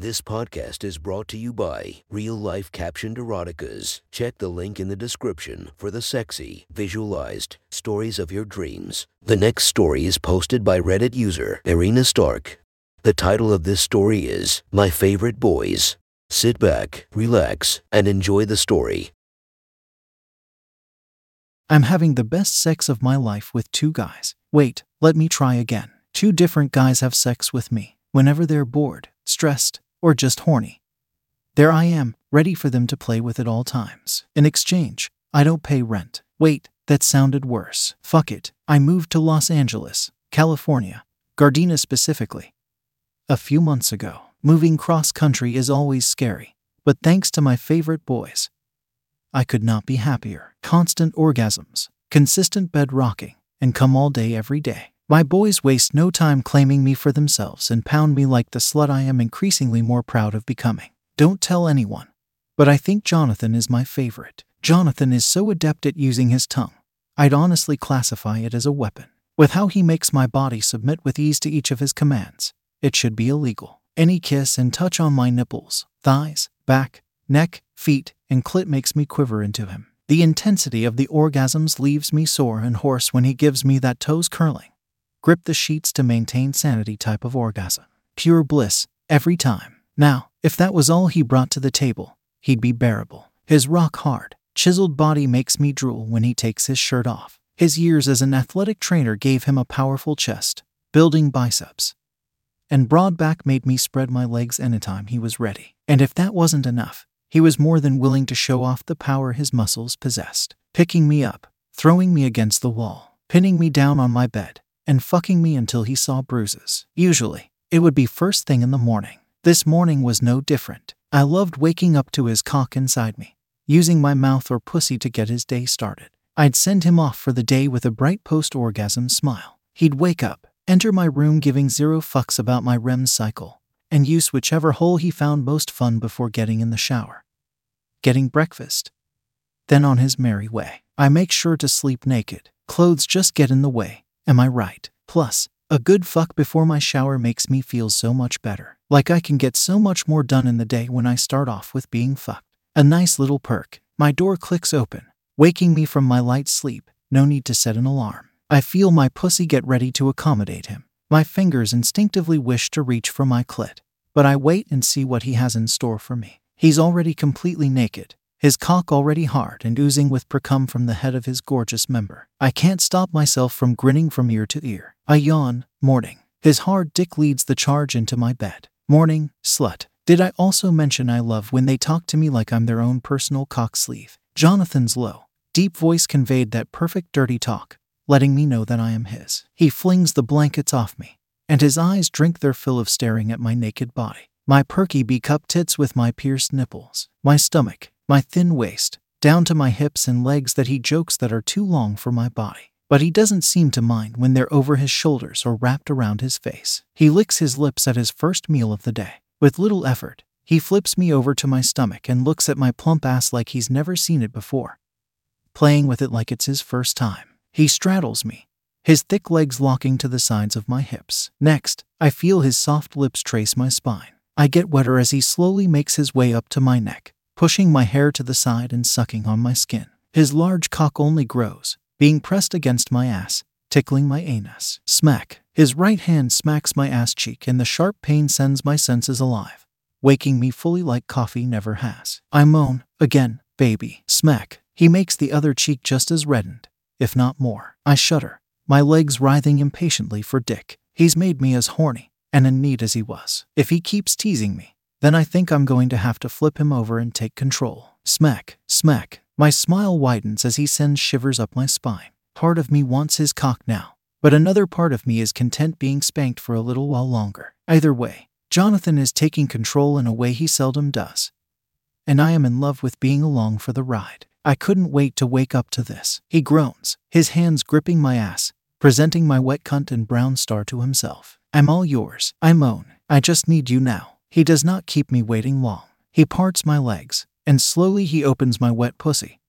This podcast is brought to you by Real Life Captioned Eroticas. Check the link in the description for the sexy, visualized stories of your dreams. The next story is posted by Reddit user Irina Stark. The title of this story is My Favorite Boys. Sit back, relax, and enjoy the story. I'm having the best sex of my life with two guys. Wait, let me try again. Two different guys have sex with me whenever they're bored, stressed, or just horny. There I am, ready for them to play with at all times. In exchange, I don't pay rent. Wait, that sounded worse. Fuck it. I moved to Los Angeles, California, Gardena specifically. A few months ago, moving cross country is always scary, but thanks to my favorite boys, I could not be happier. Constant orgasms, consistent bed rocking, and come all day every day. My boys waste no time claiming me for themselves and pound me like the slut I am increasingly more proud of becoming. Don't tell anyone. But I think Jonathan is my favorite. Jonathan is so adept at using his tongue. I'd honestly classify it as a weapon. With how he makes my body submit with ease to each of his commands, it should be illegal. Any kiss and touch on my nipples, thighs, back, neck, feet, and clit makes me quiver into him. The intensity of the orgasms leaves me sore and hoarse when he gives me that toes curling, grip the sheets to maintain sanity type of orgasm. Pure bliss, every time. Now, if that was all he brought to the table, he'd be bearable. His rock hard, chiseled body makes me drool when he takes his shirt off. His years as an athletic trainer gave him a powerful chest, building biceps. And broad back made me spread my legs anytime he was ready. And if that wasn't enough, he was more than willing to show off the power his muscles possessed, picking me up, throwing me against the wall, pinning me down on my bed, and fucking me until he saw bruises. Usually, it would be first thing in the morning. This morning was no different. I loved waking up to his cock inside me, using my mouth or pussy to get his day started. I'd send him off for the day with a bright post orgasm smile. He'd wake up, enter my room giving zero fucks about my REM cycle, and use whichever hole he found most fun before getting in the shower. Getting breakfast. Then on his merry way. I make sure to sleep naked. Clothes just get in the way. Am I right? Plus, a good fuck before my shower makes me feel so much better. Like I can get so much more done in the day when I start off with being fucked. A nice little perk. My door clicks open, waking me from my light sleep. No need to set an alarm. I feel my pussy get ready to accommodate him. My fingers instinctively wish to reach for my clit, but I wait and see what he has in store for me. He's already completely naked, his cock already hard and oozing with precum from the head of his gorgeous member. I can't stop myself from grinning from ear to ear. I yawn, morning. His hard dick leads the charge into my bed. Morning, slut. Did I also mention I love when they talk to me like I'm their own personal cock sleeve? Jonathan's low, deep voice conveyed that perfect dirty talk, letting me know that I am his. He flings the blankets off me, and his eyes drink their fill of staring at my naked body. My perky B cup tits with my pierced nipples, my stomach, my thin waist, down to my hips and legs that he jokes that are too long for my body. But he doesn't seem to mind when they're over his shoulders or wrapped around his face. He licks his lips at his first meal of the day. With little effort, he flips me over to my stomach and looks at my plump ass like he's never seen it before, playing with it like it's his first time. He straddles me, his thick legs locking to the sides of my hips. Next, I feel his soft lips trace my spine. I get wetter as he slowly makes his way up to my neck, pushing my hair to the side and sucking on my skin. His large cock only grows, being pressed against my ass, tickling my anus. Smack. His right hand smacks my ass cheek, and the sharp pain sends my senses alive, waking me fully like coffee never has. I moan, again, baby. Smack. He makes the other cheek just as reddened, if not more. I shudder, my legs writhing impatiently for Dick. He's made me as horny and in need as he was. If he keeps teasing me, then I think I'm going to have to flip him over and take control. Smack, smack. My smile widens as he sends shivers up my spine. Part of me wants his cock now, but another part of me is content being spanked for a little while longer. Either way, Jonathan is taking control in a way he seldom does. And I am in love with being along for the ride. I couldn't wait to wake up to this. He groans, his hands gripping my ass, presenting my wet cunt and brown star to himself. I'm all yours. I moan. I just need you now. He does not keep me waiting long. He parts my legs, and slowly he opens my wet pussy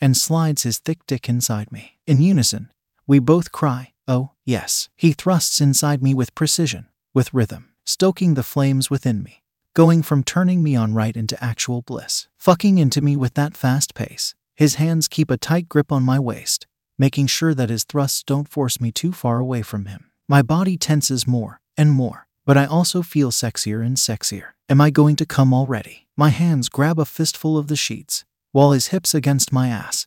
and slides his thick dick inside me. In unison, we both cry, Oh, yes. He thrusts inside me with precision, with rhythm, stoking the flames within me, going from turning me on right into actual bliss. Fucking into me with that fast pace. His hands keep a tight grip on my waist, making sure that his thrusts don't force me too far away from him. My body tenses more and more, but I also feel sexier and sexier. Am I going to come already? My hands grab a fistful of the sheets, while his hips against my ass.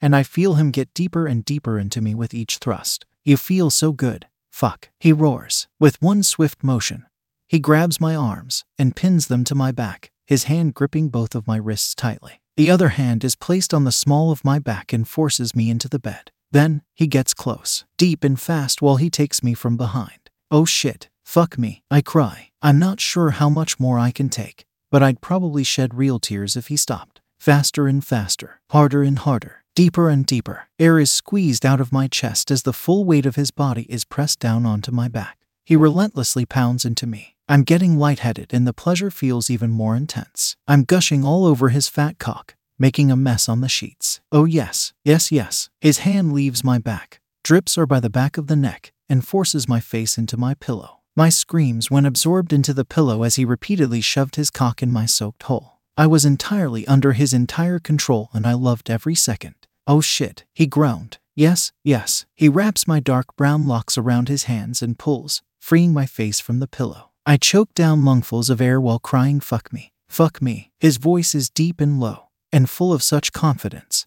And I feel him get deeper and deeper into me with each thrust. You feel so good. Fuck. He roars. With one swift motion, he grabs my arms and pins them to my back, his hand gripping both of my wrists tightly. The other hand is placed on the small of my back and forces me into the bed. Then, he gets close, deep and fast while he takes me from behind. Oh shit, fuck me, I cry. I'm not sure how much more I can take, but I'd probably shed real tears if he stopped. Faster and faster, harder and harder, deeper and deeper. Air is squeezed out of my chest as the full weight of his body is pressed down onto my back. He relentlessly pounds into me, I'm getting lightheaded and the pleasure feels even more intense. I'm gushing all over his fat cock, making a mess on the sheets. Oh, yes, yes, yes. His hand leaves my back, drips are by the back of the neck, and forces my face into my pillow. My screams went absorbed into the pillow as he repeatedly shoved his cock in my soaked hole. I was entirely under his entire control and I loved every second. Oh shit, he groaned. Yes, yes. He wraps my dark brown locks around his hands and pulls, freeing my face from the pillow. I choke down lungfuls of air while crying, Fuck me, fuck me. His voice is deep and low, and full of such confidence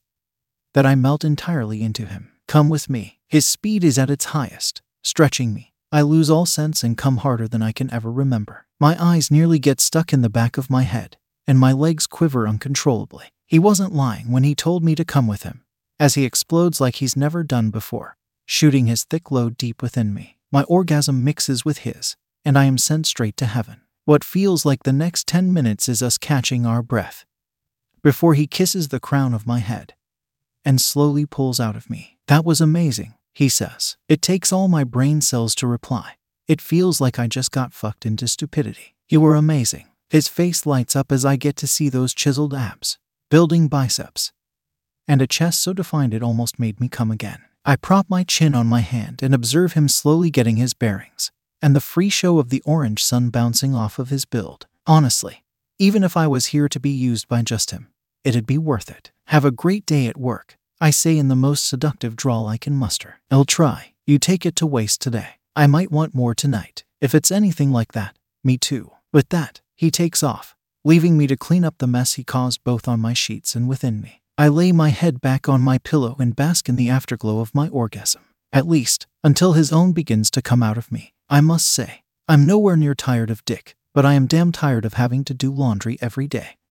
that I melt entirely into him. Come with me. His speed is at its highest, stretching me. I lose all sense and come harder than I can ever remember. My eyes nearly get stuck in the back of my head, and my legs quiver uncontrollably. He wasn't lying when he told me to come with him, as he explodes like he's never done before, shooting his thick load deep within me. My orgasm mixes with his, and I am sent straight to heaven. What feels like the next 10 minutes is us catching our breath before he kisses the crown of my head and slowly pulls out of me. That was amazing, he says. It takes all my brain cells to reply. It feels like I just got fucked into stupidity. You were amazing. His face lights up as I get to see those chiseled abs, building biceps, and a chest so defined it almost made me come again. I prop my chin on my hand and observe him slowly getting his bearings and the free show of the orange sun bouncing off of his build. Honestly, even if I was here to be used by just him, it'd be worth it. Have a great day at work, I say in the most seductive drawl I can muster. I'll try. You take it to waste today. I might want more tonight. If it's anything like that, me too. With that, he takes off, leaving me to clean up the mess he caused both on my sheets and within me. I lay my head back on my pillow and bask in the afterglow of my orgasm. At least, until his own begins to come out of me. I must say, I'm nowhere near tired of Dick, but I am damn tired of having to do laundry every day.